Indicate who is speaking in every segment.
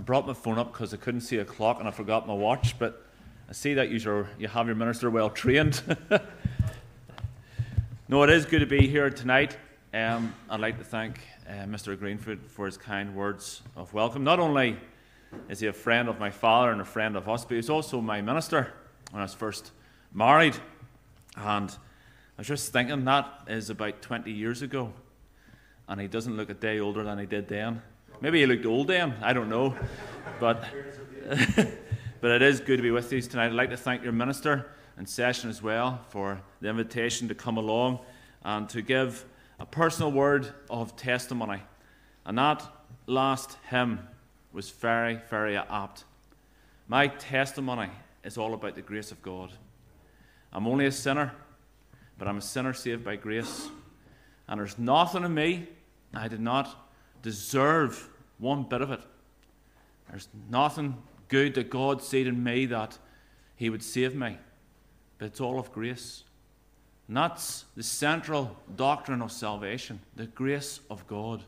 Speaker 1: I brought my phone up because I couldn't see a clock and I forgot my watch, but I see that you you have your minister well trained. no, it is good to be here tonight. Um, I'd like to thank uh, Mr. Greenfield for his kind words of welcome. Not only is he a friend of my father and a friend of us, but he's also my minister when I was first married. And I was just thinking that is about 20 years ago. And he doesn't look a day older than he did then. Maybe he looked old then, I don't know. But, but it is good to be with you tonight. I'd like to thank your minister and session as well for the invitation to come along and to give a personal word of testimony. And that last hymn was very, very apt. My testimony is all about the grace of God. I'm only a sinner, but I'm a sinner saved by grace. And there's nothing in me, I did not deserve one bit of it. There's nothing good that God said in me that He would save me, but it's all of grace. And that's the central doctrine of salvation the grace of God.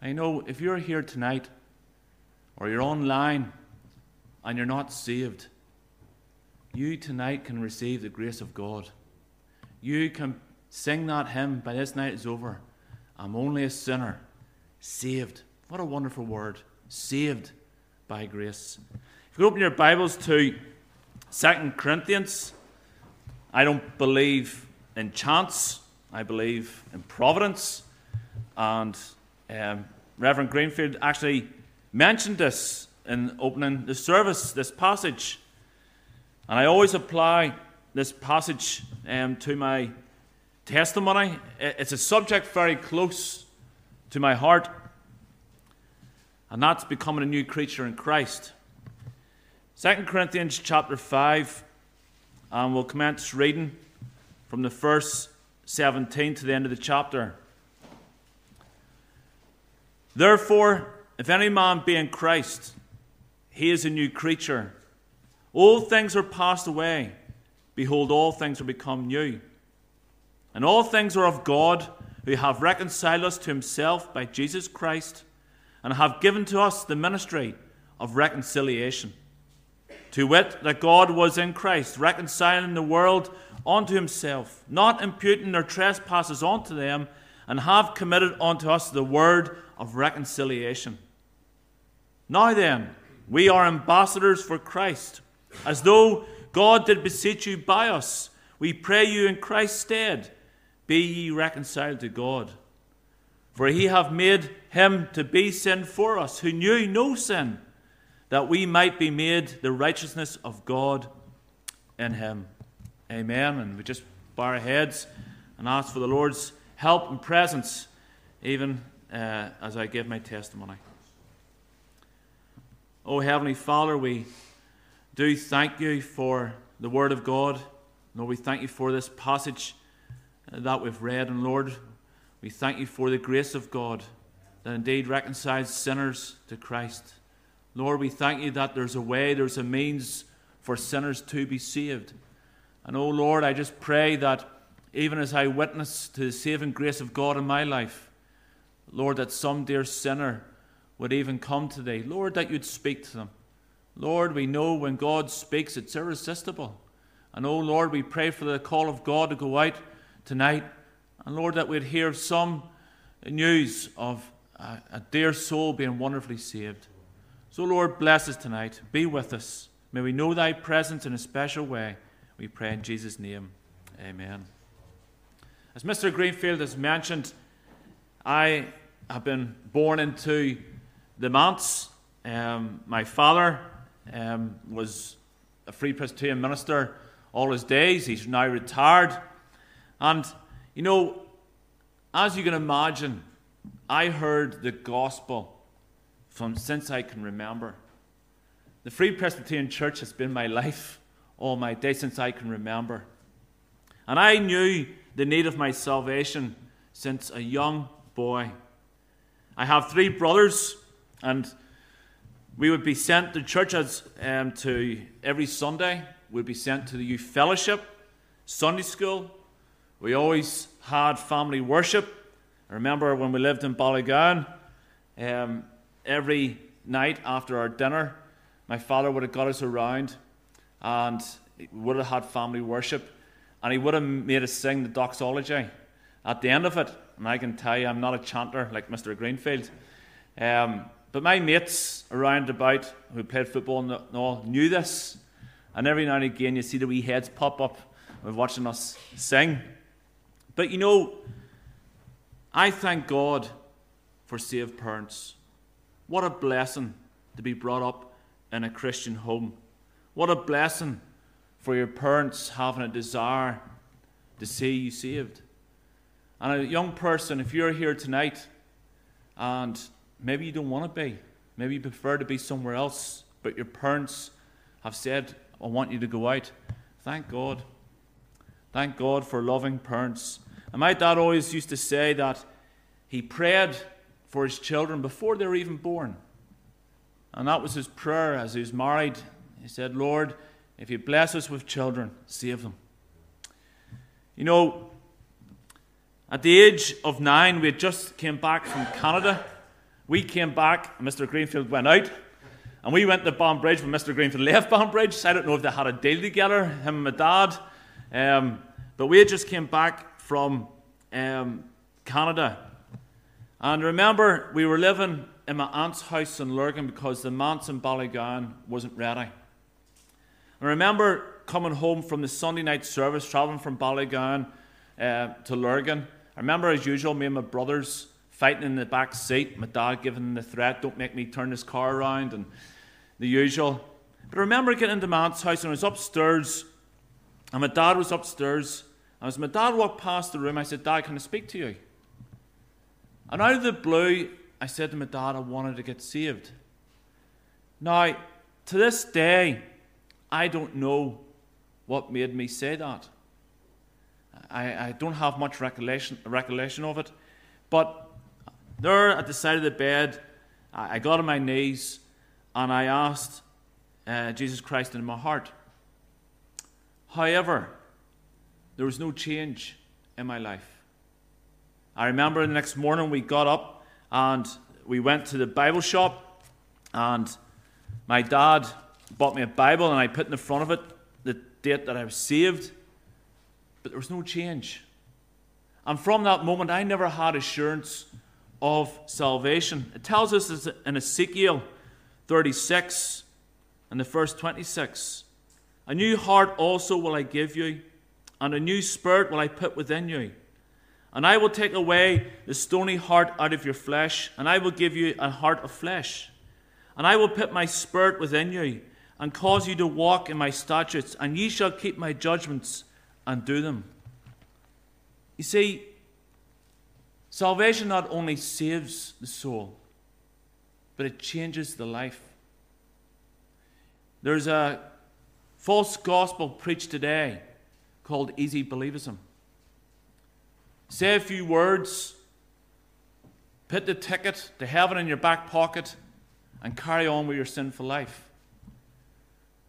Speaker 1: I know if you're here tonight or you're online and you're not saved, you tonight can receive the grace of God. You can sing that hymn by this night is over. I'm only a sinner, saved. What a wonderful word. Saved by grace. If you open your Bibles to Second Corinthians, I don't believe in chance, I believe in providence. And um, Reverend Greenfield actually mentioned this in opening the service, this passage. And I always apply this passage um, to my testimony. It's a subject very close to my heart, and that's becoming a new creature in Christ. 2 Corinthians chapter 5, and we'll commence reading from the first 17 to the end of the chapter. Therefore, if any man be in Christ, he is a new creature. Old things are passed away. Behold, all things are become new. And all things are of God, who have reconciled us to himself by Jesus Christ, and have given to us the ministry of reconciliation. To wit, that God was in Christ, reconciling the world unto himself, not imputing their trespasses unto them, and have committed unto us the word of reconciliation. Now then, we are ambassadors for Christ, as though God did beseech you by us. We pray you in Christ's stead, be ye reconciled to God. For he hath made him to be sin for us, who knew no sin, that we might be made the righteousness of God in him. Amen. And we just bow our heads and ask for the Lord's help and presence, even uh, as I give my testimony. Oh, Heavenly Father, we do thank you for the Word of God. Lord, we thank you for this passage that we've read. And Lord, we thank you for the grace of God that indeed reconciles sinners to Christ. Lord, we thank you that there's a way, there's a means for sinners to be saved. And oh Lord, I just pray that even as I witness to the saving grace of God in my life, Lord, that some dear sinner would even come to thee. Lord, that you'd speak to them. Lord, we know when God speaks, it's irresistible. And oh Lord, we pray for the call of God to go out tonight. And Lord, that we'd hear some news of a, a dear soul being wonderfully saved. So, Lord, bless us tonight. Be with us. May we know thy presence in a special way. We pray in Jesus' name. Amen. As Mr. Greenfield has mentioned, I have been born into the manse. Um, my father um, was a Free Presbyterian minister all his days. He's now retired. And, you know, as you can imagine, I heard the gospel from since I can remember. The Free Presbyterian Church has been my life all my days since I can remember. And I knew the need of my salvation since a young boy. I have three brothers, and we would be sent to church as, um, to every Sunday. We'd be sent to the youth fellowship, Sunday school. We always had family worship. I remember when we lived in Ballygowan, um, every night after our dinner, my father would have got us around and would have had family worship and he would have made us sing the doxology at the end of it. And I can tell you, I'm not a chanter like Mr. Greenfield. Um, but my mates around about who played football and all knew this. And every now and again, you see the wee heads pop up watching us sing. But you know, I thank God for saved parents. What a blessing to be brought up in a Christian home. What a blessing for your parents having a desire to see you saved. And a young person, if you're here tonight and maybe you don't want to be, maybe you prefer to be somewhere else, but your parents have said, I want you to go out, thank God. Thank God for loving parents. And my dad always used to say that he prayed for his children before they were even born. And that was his prayer as he was married. He said, Lord, if you bless us with children, save them. You know, at the age of nine, we just came back from Canada. We came back, Mr. Greenfield went out, and we went to Banbridge when Mr. Greenfield left Banbridge. I don't know if they had a deal together, him and my dad. Um, but we just came back from um, Canada. And remember, we were living in my aunt's house in Lurgan because the manse in Ballygowan wasn't ready. I remember coming home from the Sunday night service, travelling from Ballygowan uh, to Lurgan. I remember, as usual, me and my brothers fighting in the back seat, my dad giving the threat, don't make me turn this car around, and the usual. But I remember getting into my aunt's house and I was upstairs, and my dad was upstairs. And as my dad walked past the room, I said, Dad, can I speak to you? And out of the blue, I said to my dad, I wanted to get saved. Now, to this day, I don't know what made me say that. I, I don't have much recollection, recollection of it. But there at the side of the bed, I, I got on my knees and I asked uh, Jesus Christ in my heart. However, there was no change in my life. I remember the next morning we got up and we went to the Bible shop, and my dad bought me a Bible, and I put in the front of it the date that I was saved, but there was no change. And from that moment, I never had assurance of salvation. It tells us in Ezekiel 36 and the first 26 A new heart also will I give you, and a new spirit will I put within you. And I will take away the stony heart out of your flesh, and I will give you a heart of flesh. And I will put my spirit within you and cause you to walk in my statutes, and ye shall keep my judgments and do them. You see, salvation not only saves the soul, but it changes the life. There's a false gospel preached today called easy believism. Say a few words, put the ticket to heaven in your back pocket, and carry on with your sinful life.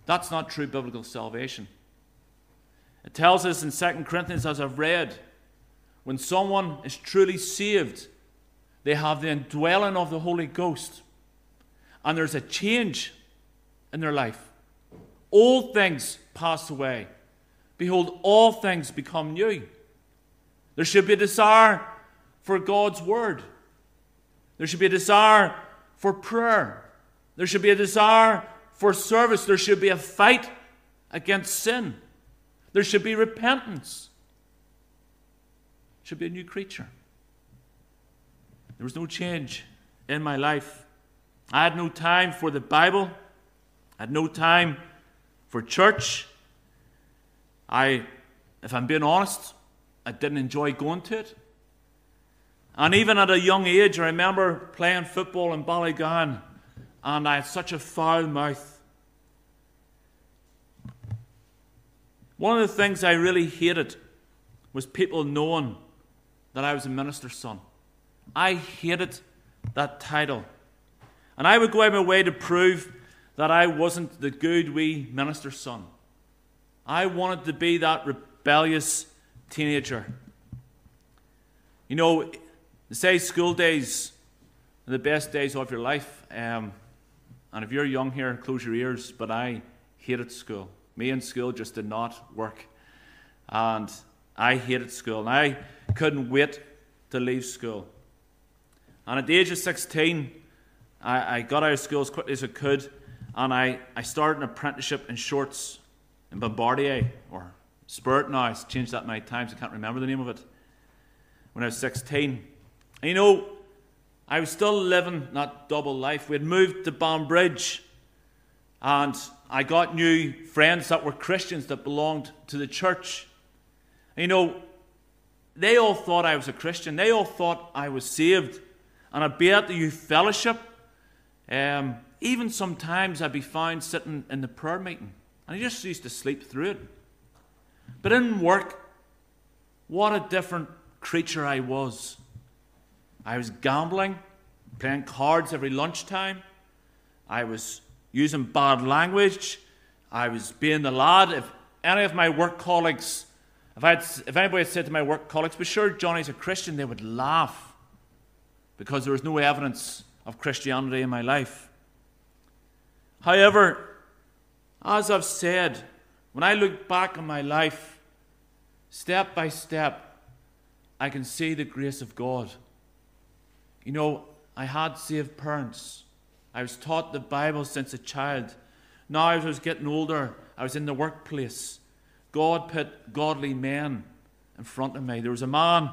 Speaker 1: That's not true biblical salvation. It tells us in 2 Corinthians, as I've read, when someone is truly saved, they have the indwelling of the Holy Ghost. And there's a change in their life. Old things pass away. Behold, all things become new. There should be a desire for God's Word. There should be a desire for prayer. There should be a desire for service, there should be a fight against sin. There should be repentance. Should be a new creature. There was no change in my life. I had no time for the Bible. I had no time for church. I, if I'm being honest, I didn't enjoy going to it. And even at a young age, I remember playing football in Ballygowan and I had such a foul mouth. One of the things I really hated was people knowing that I was a minister's son. I hated that title. And I would go out of my way to prove that I wasn't the good wee minister's son. I wanted to be that rebellious teenager. You know, they say school days are the best days of your life. Um, And if you're young here, close your ears, but I hated school. Me and school just did not work. And I hated school. And I couldn't wait to leave school. And at the age of 16, I, I got out of school as quickly as I could. And I, I started an apprenticeship in Shorts in Bombardier, or Spirit now. I've changed that many times, I can't remember the name of it. When I was 16. And you know, I was still living that double life. We had moved to Banbridge, and I got new friends that were Christians that belonged to the church. And you know, they all thought I was a Christian. They all thought I was saved. And I'd be at the youth fellowship. Um, even sometimes I'd be found sitting in the prayer meeting. And I just used to sleep through it. But in work, what a different creature I was. I was gambling, playing cards every lunchtime. I was using bad language. I was being the lad. If any of my work colleagues, if, I'd, if anybody had said to my work colleagues, but sure, Johnny's a Christian, they would laugh because there was no evidence of Christianity in my life. However, as I've said, when I look back on my life, step by step, I can see the grace of God. You know, I had saved parents. I was taught the Bible since a child. Now, as I was getting older, I was in the workplace. God put godly men in front of me. There was a man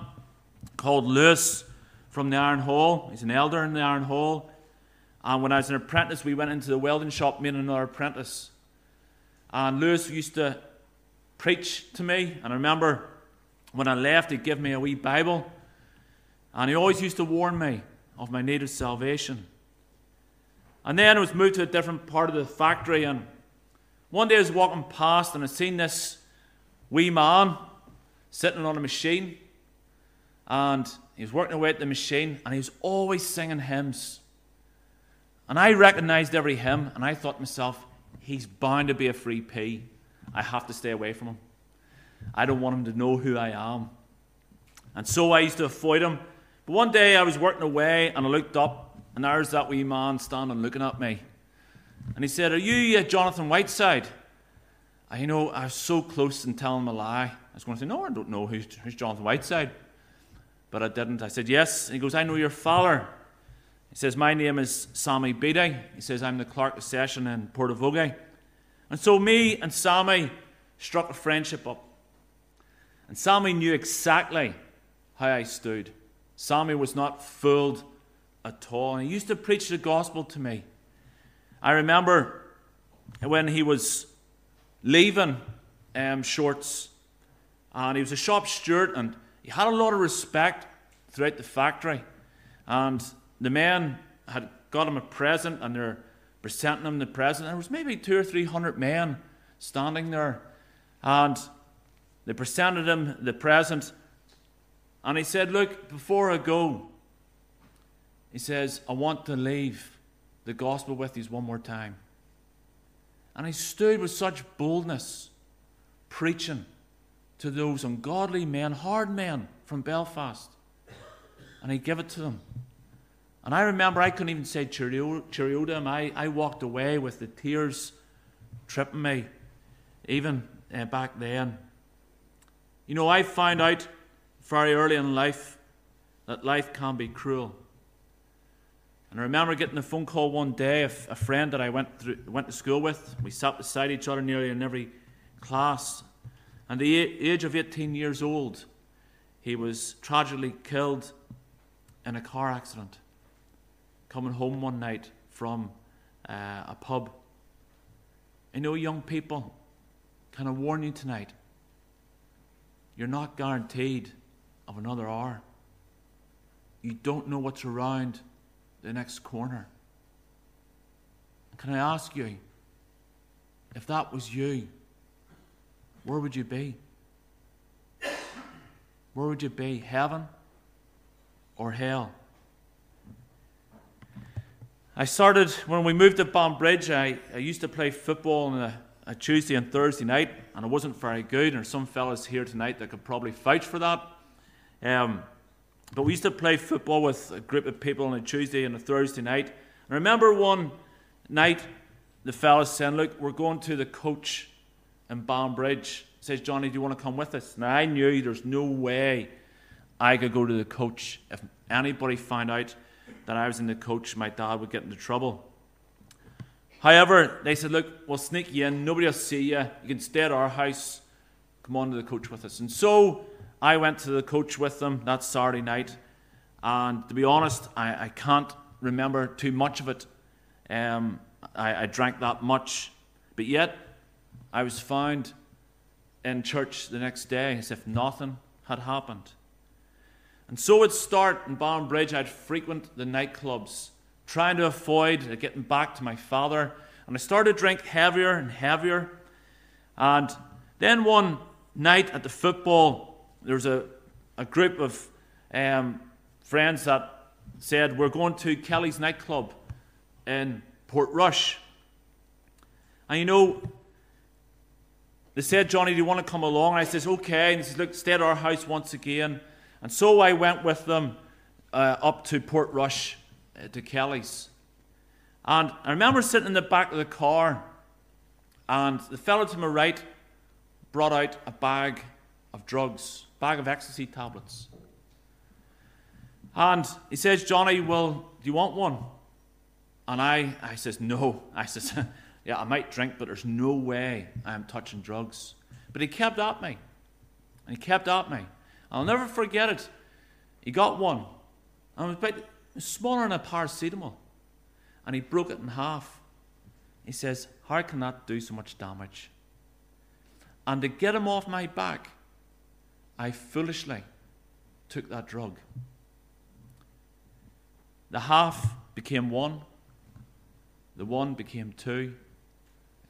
Speaker 1: called Lewis from the Iron Hall. He's an elder in the Iron Hall. And when I was an apprentice, we went into the welding shop, me and another apprentice. And Lewis used to preach to me. And I remember when I left, he'd give me a wee Bible. And he always used to warn me of my need of salvation. And then I was moved to a different part of the factory. And one day I was walking past and I seen this wee man sitting on a machine. And he was working away at the machine and he was always singing hymns. And I recognized every hymn and I thought to myself, he's bound to be a free pea. I have to stay away from him. I don't want him to know who I am. And so I used to avoid him but one day I was working away and I looked up, and there's that wee man standing looking at me. And he said, Are you uh, Jonathan Whiteside? I you know I was so close in telling him a lie. I was going to say, No, I don't know who's, who's Jonathan Whiteside. But I didn't. I said, Yes. And he goes, I know your father. He says, My name is Sammy Beatty. He says, I'm the clerk of session in Portavogie. And so me and Sammy struck a friendship up. And Sammy knew exactly how I stood. Sammy was not fooled at all. And he used to preach the gospel to me. I remember when he was leaving um, Shorts, and he was a shop steward, and he had a lot of respect throughout the factory. And the men had got him a present, and they're presenting him the present. There was maybe two or three hundred men standing there, and they presented him the present, and he said, Look, before I go, he says, I want to leave the gospel with you one more time. And he stood with such boldness, preaching to those ungodly men, hard men from Belfast. And he gave it to them. And I remember I couldn't even say cheerio, cheerio to him. I, I walked away with the tears tripping me, even uh, back then. You know, I found out very early in life that life can be cruel. And I remember getting a phone call one day of a friend that I went, through, went to school with. We sat beside each other nearly in every class. And at the age of 18 years old, he was tragically killed in a car accident, coming home one night from uh, a pub. I know young people, can I warn you tonight? You're not guaranteed of another hour. You don't know what's around the next corner. Can I ask you, if that was you, where would you be? Where would you be? Heaven or hell? I started, when we moved to Banbridge, I, I used to play football on a, a Tuesday and Thursday night, and I wasn't very good. And some fellas here tonight that could probably vouch for that. Um, but we used to play football with a group of people on a Tuesday and a Thursday night. I remember one night, the fellas saying, Look, we're going to the coach in Banbridge. Says, Johnny, do you want to come with us? Now, I knew there's no way I could go to the coach. If anybody found out that I was in the coach, my dad would get into trouble. However, they said, Look, we'll sneak you in. Nobody will see you. You can stay at our house. Come on to the coach with us. And so I went to the coach with them that Saturday night. And to be honest, I, I can't remember too much of it. Um, I, I drank that much. But yet, I was found in church the next day as if nothing had happened. And so would start in Banbridge. I'd frequent the nightclubs, trying to avoid getting back to my father. And I started to drink heavier and heavier. And then one night at the football, there was a, a group of um, friends that said, We're going to Kelly's nightclub in Portrush. And you know, they said, Johnny, do you want to come along? And I says, okay. And he says, look, stay at our house once again. And so I went with them uh, up to Portrush uh, to Kelly's. And I remember sitting in the back of the car, and the fellow to my right brought out a bag of drugs, bag of ecstasy tablets. And he says, Johnny, well, do you want one? And I, I says, no. I says, yeah, I might drink, but there's no way I'm touching drugs. But he kept at me. And he kept at me. I'll never forget it. He got one. And it was about smaller than a paracetamol. And he broke it in half. He says, How can that do so much damage? And to get him off my back, I foolishly took that drug. The half became one, the one became two.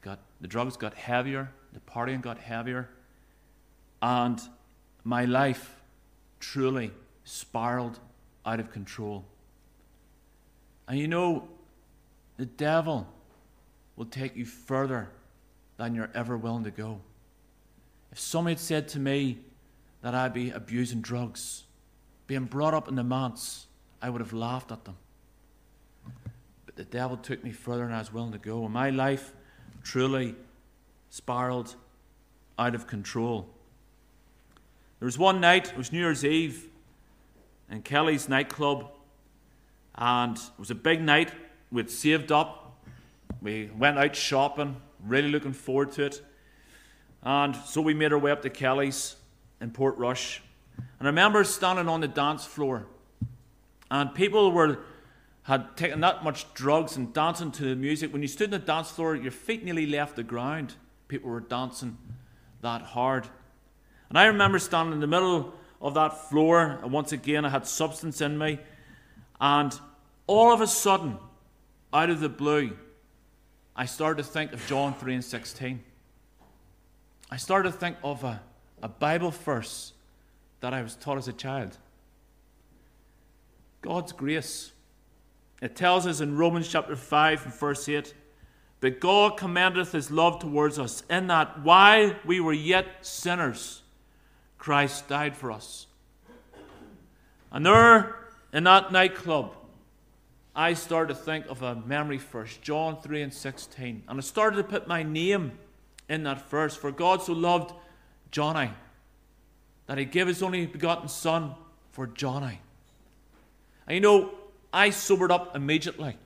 Speaker 1: Got, the drugs got heavier, the partying got heavier, and my life truly spiraled out of control. And you know, the devil will take you further than you're ever willing to go. If somebody had said to me that I'd be abusing drugs, being brought up in the manse, I would have laughed at them. But the devil took me further than I was willing to go. And my life truly spiraled out of control. There was one night, it was New Year's Eve, in Kelly's nightclub, and it was a big night. We'd saved up, we went out shopping, really looking forward to it. And so we made our way up to Kelly's in Portrush. And I remember standing on the dance floor, and people were had taken that much drugs and dancing to the music. When you stood on the dance floor, your feet nearly left the ground. People were dancing that hard. And I remember standing in the middle of that floor, and once again I had substance in me, and all of a sudden, out of the blue, I started to think of John 3 and 16. I started to think of a, a Bible verse that I was taught as a child. God's grace. It tells us in Romans chapter 5 and verse 8 that God commendeth his love towards us, in that while we were yet sinners, Christ died for us. And there, in that nightclub, I started to think of a memory verse, John 3 and 16. And I started to put my name in that verse. For God so loved Johnny that he gave his only begotten Son for Johnny. And you know, I sobered up immediately.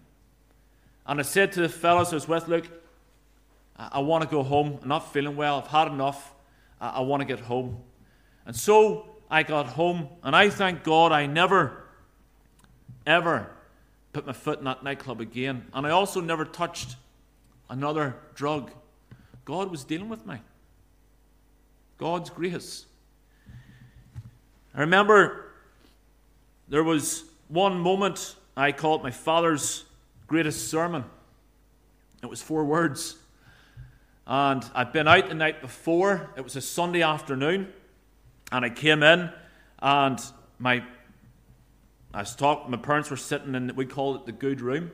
Speaker 1: And I said to the fellows I was with, Look, I, I want to go home. I'm not feeling well. I've had enough. I, I want to get home. And so I got home, and I thank God I never, ever put my foot in that nightclub again. And I also never touched another drug. God was dealing with me. God's grace. I remember there was one moment I called my father's greatest sermon. It was four words. And I'd been out the night before. It was a Sunday afternoon. And I came in, and my I was my parents were sitting in, we called it the good room.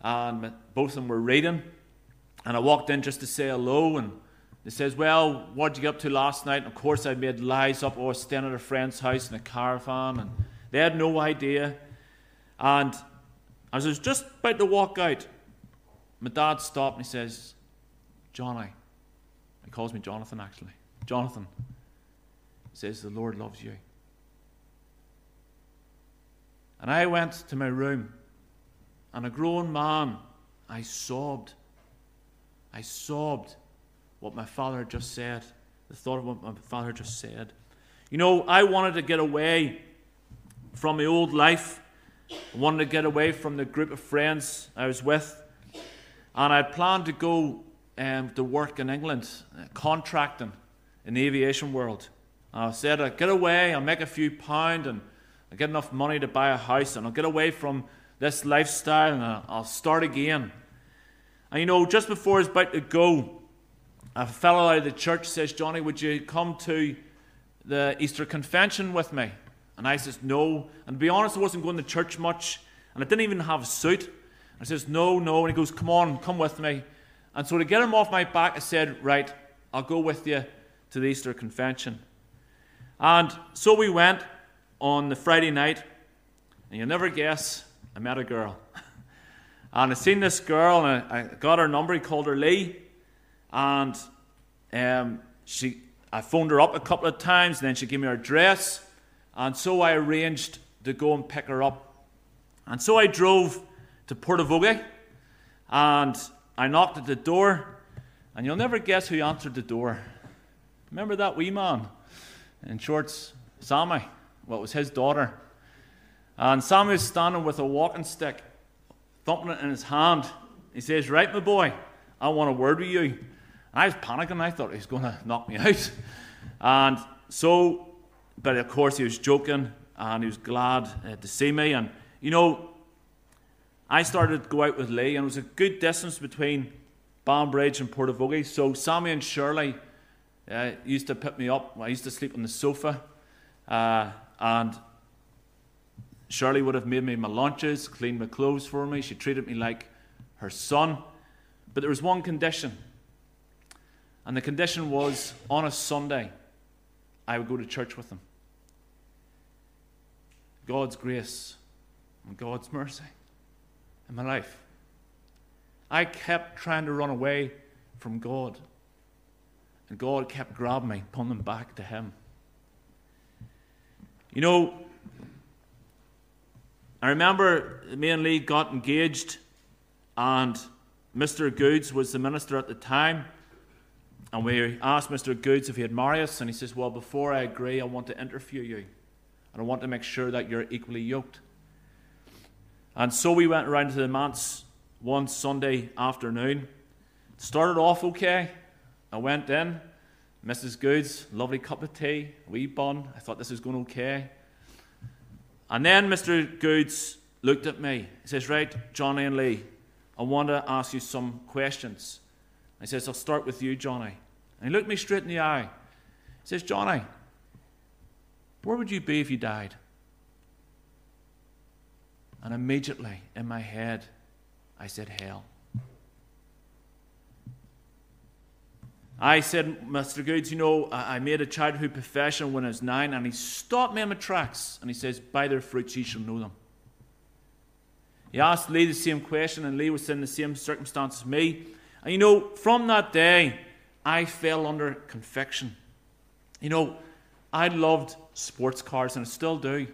Speaker 1: And both of them were reading. And I walked in just to say hello. And they says, Well, what did you get up to last night? And of course, I made lies up. Oh, I was staying at a friend's house in a caravan. And they had no idea. And as I was just about to walk out, my dad stopped and he says, Johnny, he calls me Jonathan actually. Jonathan, says, The Lord loves you. And I went to my room, and a grown man, I sobbed. I sobbed what my father just said, the thought of what my father just said. You know, I wanted to get away from my old life. I wanted to get away from the group of friends I was with. And I planned to go um, to work in England, uh, contracting in the aviation world. I said, I'll get away, I'll make a few pound, and I'll get enough money to buy a house, and I'll get away from this lifestyle, and I'll start again. And you know, just before I was about to go, a fellow out of the church says, Johnny, would you come to the Easter convention with me? And I says, no. And to be honest, I wasn't going to church much, and I didn't even have a suit. And I says, no, no. And he goes, come on, come with me. And so to get him off my back, I said, right, I'll go with you to the Easter convention. And so we went on the Friday night, and you'll never guess, I met a girl. and I seen this girl, and I, got her number. He called her Lee, and um, she, I phoned her up a couple of times, and then she gave me her address, and so I arranged to go and pick her up. And so I drove to Portavogie, and I knocked at the door, and you'll never guess who answered the door. Remember that wee man in Shorts, Sammy? Well, it was his daughter. And Sammy was standing with a walking stick, thumping it in his hand. He says, Right, my boy, I want a word with you. And I was panicking. I thought he was going to knock me out. And so, but of course, he was joking and he was glad uh, to see me. And, you know, I started to go out with Lee, and it was a good distance between Banbridge and Portavogie. So Sammy and Shirley uh, used to pick me up. I used to sleep on the sofa, uh, and Shirley would have made me my lunches, cleaned my clothes for me. She treated me like her son. But there was one condition, and the condition was on a Sunday, I would go to church with them. God's grace and God's mercy in my life. I kept trying to run away from God. And God kept grabbing me, pulling me back to Him. You know, I remember me and Lee got engaged, and Mr. Goods was the minister at the time. And we asked Mr. Goods if he'd marry us, and he says, Well, before I agree, I want to interview you, and I want to make sure that you're equally yoked. And so we went around to the manse one Sunday afternoon. Started off okay. I went in, Mrs. Goods, lovely cup of tea, wee bun. I thought this was going okay. And then Mr. Goods looked at me. He says, Right, Johnny and Lee, I want to ask you some questions. He says, I'll start with you, Johnny. And he looked me straight in the eye. He says, Johnny, where would you be if you died? And immediately in my head, I said, Hell. I said, Mr. Goods, you know, I made a childhood profession when I was nine, and he stopped me in my tracks and he says, By their fruits ye shall know them. He asked Lee the same question, and Lee was in the same circumstance as me. And you know, from that day, I fell under conviction. You know, I loved sports cars, and I still do.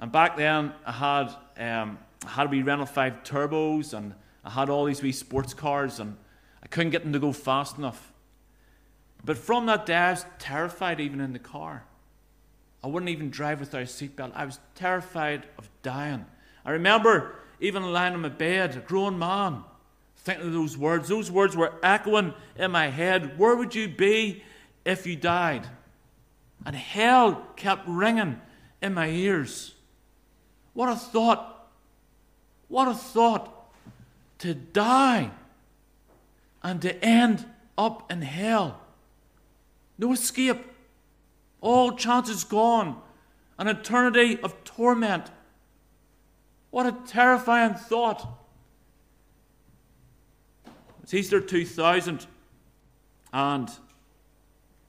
Speaker 1: And back then, I had um, I had a wee Renault 5 turbos, and I had all these wee sports cars, and I couldn't get them to go fast enough. But from that day, I was terrified even in the car. I wouldn't even drive without a seatbelt. I was terrified of dying. I remember even lying in my bed, a grown man, thinking of those words. Those words were echoing in my head. Where would you be if you died? And hell kept ringing in my ears. What a thought! What a thought! To die and to end up in hell. No escape. All chances gone. An eternity of torment. What a terrifying thought. It's Easter 2000, and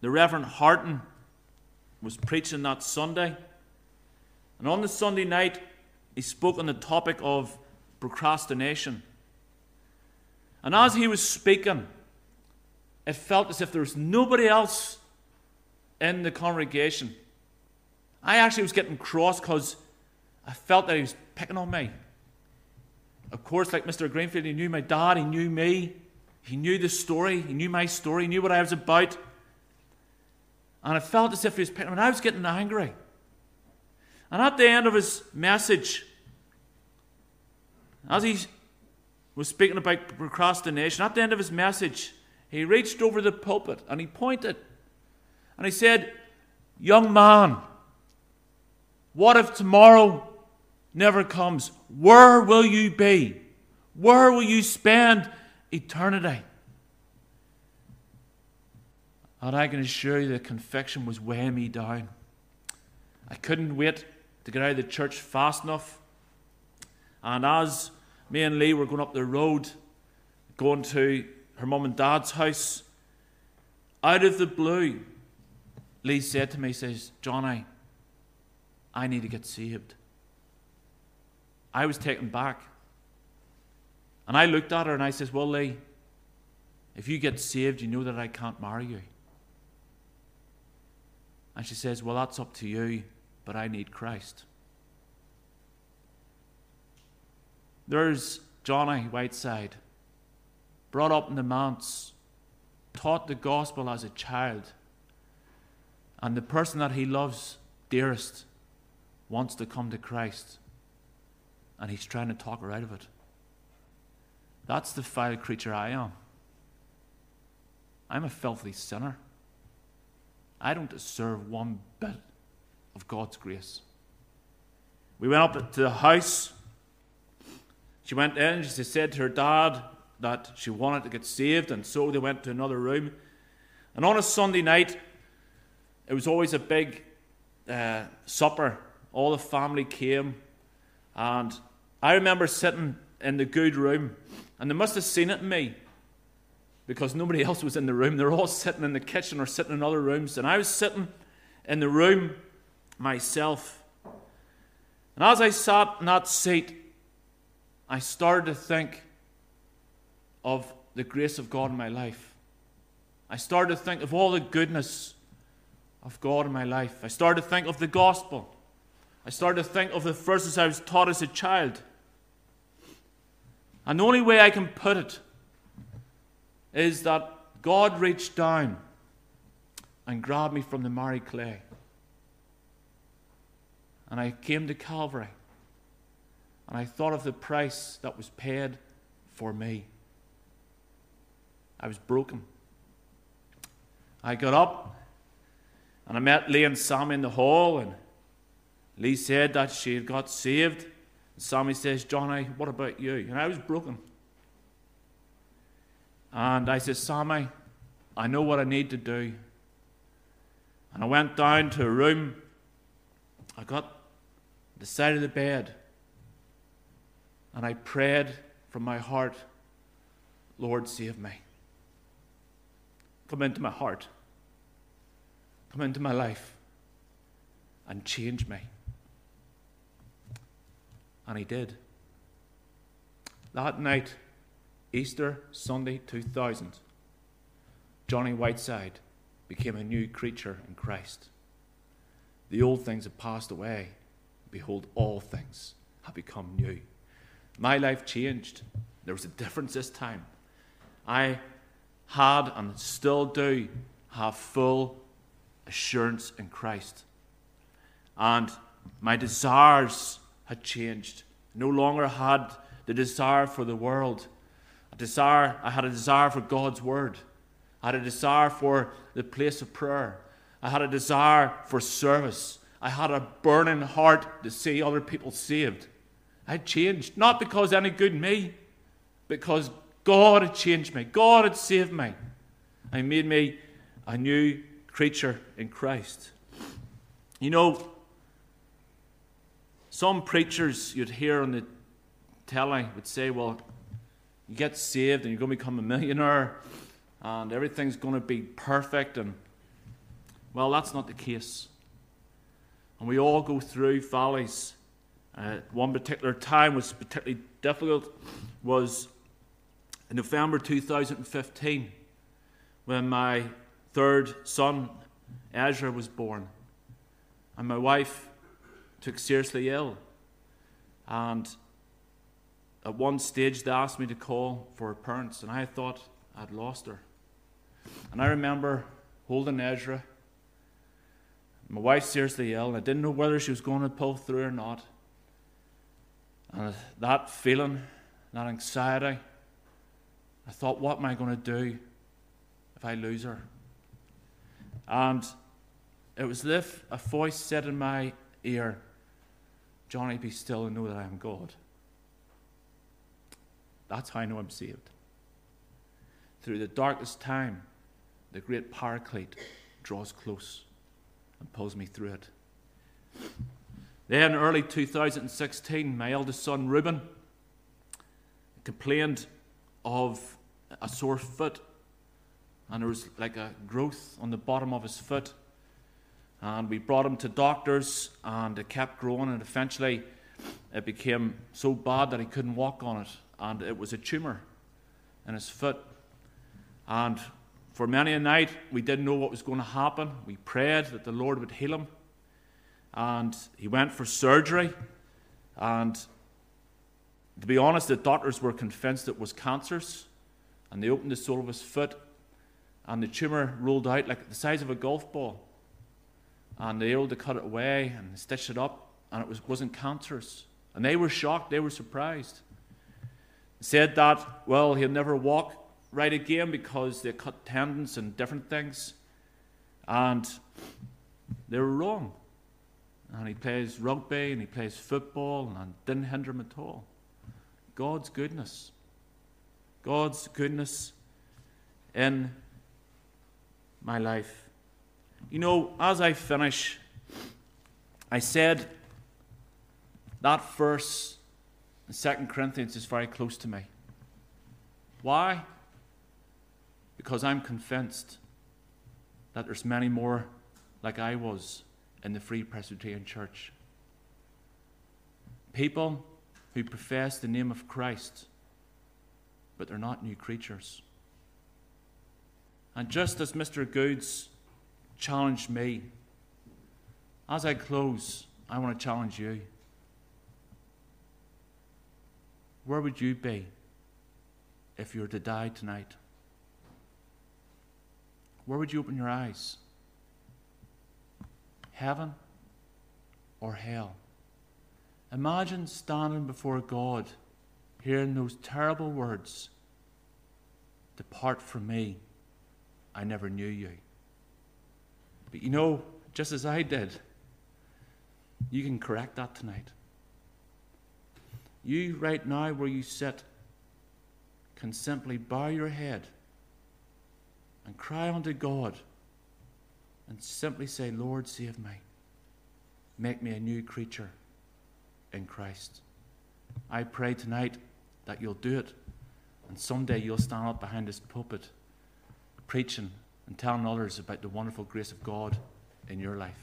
Speaker 1: the Reverend Harton was preaching that Sunday. And on the Sunday night, he spoke on the topic of procrastination. And as he was speaking, it felt as if there was nobody else in the congregation. I actually was getting cross because I felt that he was picking on me. Of course, like Mr. Greenfield, he knew my dad, he knew me, he knew the story, he knew my story, he knew what I was about. And I felt as if he was picking on me. And I was getting angry. And at the end of his message, as he was speaking about procrastination, at the end of his message, he reached over the pulpit and he pointed and he said, Young man, what if tomorrow never comes? Where will you be? Where will you spend eternity? And I can assure you the conviction was weighing me down. I couldn't wait to get out of the church fast enough. And as me and Lee were going up the road, going to her mum and dad's house, out of the blue, Lee said to me, says, Johnny, I need to get saved. I was taken back. And I looked at her and I says, Well, Lee, if you get saved, you know that I can't marry you. And she says, Well, that's up to you, but I need Christ. There's Johnny Whiteside, brought up in the manse, taught the gospel as a child, and the person that he loves dearest wants to come to Christ, and he's trying to talk her out of it. That's the foul creature I am. I'm a filthy sinner. I don't deserve one bit of God's grace. We went up to the house. She went in, she said to her dad that she wanted to get saved, and so they went to another room. And on a Sunday night, it was always a big uh, supper. All the family came, and I remember sitting in the good room, and they must have seen it in me because nobody else was in the room. They're all sitting in the kitchen or sitting in other rooms. And I was sitting in the room myself. And as I sat in that seat, I started to think of the grace of God in my life. I started to think of all the goodness of God in my life. I started to think of the gospel. I started to think of the verses I was taught as a child. And the only way I can put it is that God reached down and grabbed me from the miry clay. And I came to Calvary. And I thought of the price that was paid for me. I was broken. I got up and I met Lee and Sammy in the hall, and Lee said that she had got saved. And Sammy says, Johnny, what about you? And I was broken. And I said, Sammy, I know what I need to do. And I went down to a room. I got the side of the bed. And I prayed from my heart, Lord, save me. Come into my heart. Come into my life and change me. And he did. That night, Easter Sunday 2000, Johnny Whiteside became a new creature in Christ. The old things have passed away. Behold, all things have become new. My life changed. There was a difference this time. I had and still do have full assurance in Christ. And my desires had changed. No longer had the desire for the world, a desire, I had a desire for God's word. I had a desire for the place of prayer. I had a desire for service. I had a burning heart to see other people saved. I changed, not because any good me, because God had changed me. God had saved me. He made me a new creature in Christ. You know, some preachers you'd hear on the telly would say, well, you get saved and you're going to become a millionaire and everything's going to be perfect. And, well, that's not the case. And we all go through valleys. Uh, one particular time was particularly difficult was in November 2015 when my third son, Ezra, was born. And my wife took seriously ill. And at one stage, they asked me to call for her parents, and I thought I'd lost her. And I remember holding Ezra. My wife seriously ill, and I didn't know whether she was going to pull through or not. And that feeling, that anxiety, I thought, what am I going to do if I lose her? And it was as if a voice said in my ear, Johnny, be still and know that I am God. That's how I know I'm saved. Through the darkest time, the great paraclete draws close and pulls me through it. Then, early 2016, my eldest son Reuben complained of a sore foot, and there was like a growth on the bottom of his foot. And we brought him to doctors, and it kept growing, and eventually it became so bad that he couldn't walk on it, and it was a tumor in his foot. And for many a night, we didn't know what was going to happen. We prayed that the Lord would heal him. And he went for surgery. And to be honest, the doctors were convinced it was cancerous. And they opened the sole of his foot. And the tumor rolled out like the size of a golf ball. And they able to cut it away and stitch it up. And it was, wasn't cancerous. And they were shocked. They were surprised. said that, well, he'll never walk right again because they cut tendons and different things. And they were wrong. And he plays rugby and he plays football and didn't hinder him at all. God's goodness. God's goodness in my life. You know, as I finish, I said that verse in 2 Corinthians is very close to me. Why? because I'm convinced that there's many more like I was in the Free Presbyterian Church. People who profess the name of Christ, but they're not new creatures. And just as Mr. Goods challenged me, as I close, I want to challenge you. Where would you be if you were to die tonight? where would you open your eyes? Heaven or hell? Imagine standing before God, hearing those terrible words Depart from me, I never knew you. But you know, just as I did, you can correct that tonight. You, right now, where you sit, can simply bow your head and cry unto God and simply say, Lord, save me. Make me a new creature in Christ. I pray tonight that you'll do it, and someday you'll stand up behind this pulpit preaching and telling others about the wonderful grace of God in your life.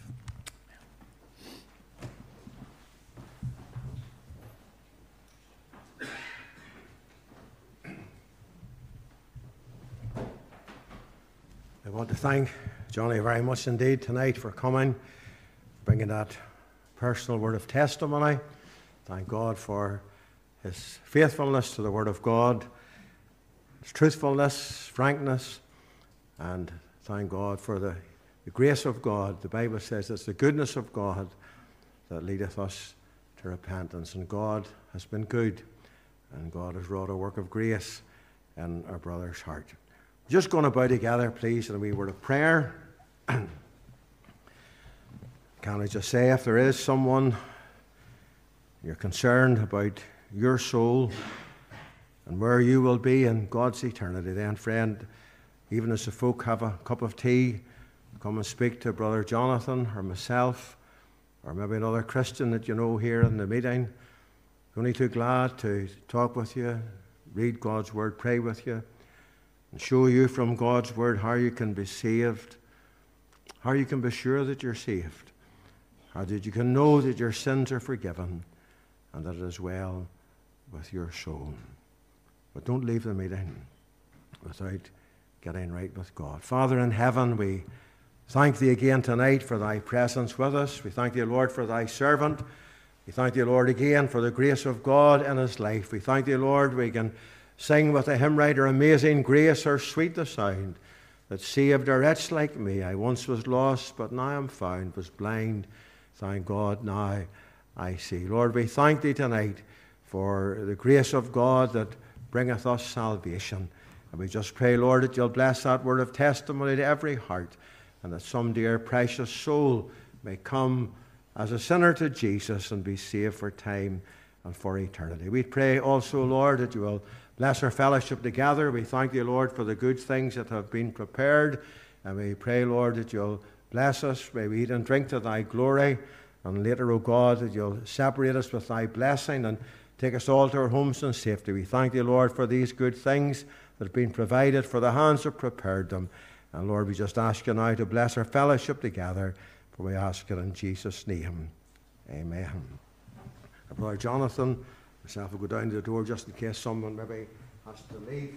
Speaker 2: I want to thank Johnny very much indeed tonight for coming, bringing that personal word of testimony. Thank God for his faithfulness to the Word of God, his truthfulness, frankness, and thank God for the, the grace of God. The Bible says it's the goodness of God that leadeth us to repentance. And God has been good, and God has wrought a work of grace in our brother's heart. Just going to bow together, please, in a wee word of prayer. Can I just say, if there is someone you're concerned about your soul and where you will be in God's eternity, then, friend, even as the folk have a cup of tea, come and speak to Brother Jonathan or myself, or maybe another Christian that you know here in the meeting. Only too glad to talk with you, read God's word, pray with you and show you from God's Word how you can be saved, how you can be sure that you're saved, how that you can know that your sins are forgiven, and that it is well with your soul. but don't leave the meeting without getting right with God. Father in heaven, we thank thee again tonight for thy presence with us. We thank thee, Lord, for thy servant. We thank thee, Lord, again for the grace of God in his life. We thank thee, Lord, we can sing with the hymn writer, Amazing Grace, or sweet the sound that saved a wretch like me. I once was lost, but now I am found, was blind. Thank God, now I see. Lord, we thank thee tonight for the grace of God that bringeth us salvation. And we just pray, Lord, that you'll bless that word of testimony to every heart, and that some dear precious soul may come as a sinner to Jesus and be saved for time and for eternity. We pray also, Lord, that you will bless our fellowship together. We thank you, Lord, for the good things that have been prepared. And we pray, Lord, that you'll bless us. May we eat and drink to thy glory. And later, O God, that you'll separate us with thy blessing and take us all to our homes in safety. We thank you, Lord, for these good things that have been provided, for the hands that prepared them. And Lord, we just ask you now to bless our fellowship together. For we ask it in Jesus' name. Amen. Brother Jonathan, myself will go down to the door just in case someone maybe has to leave.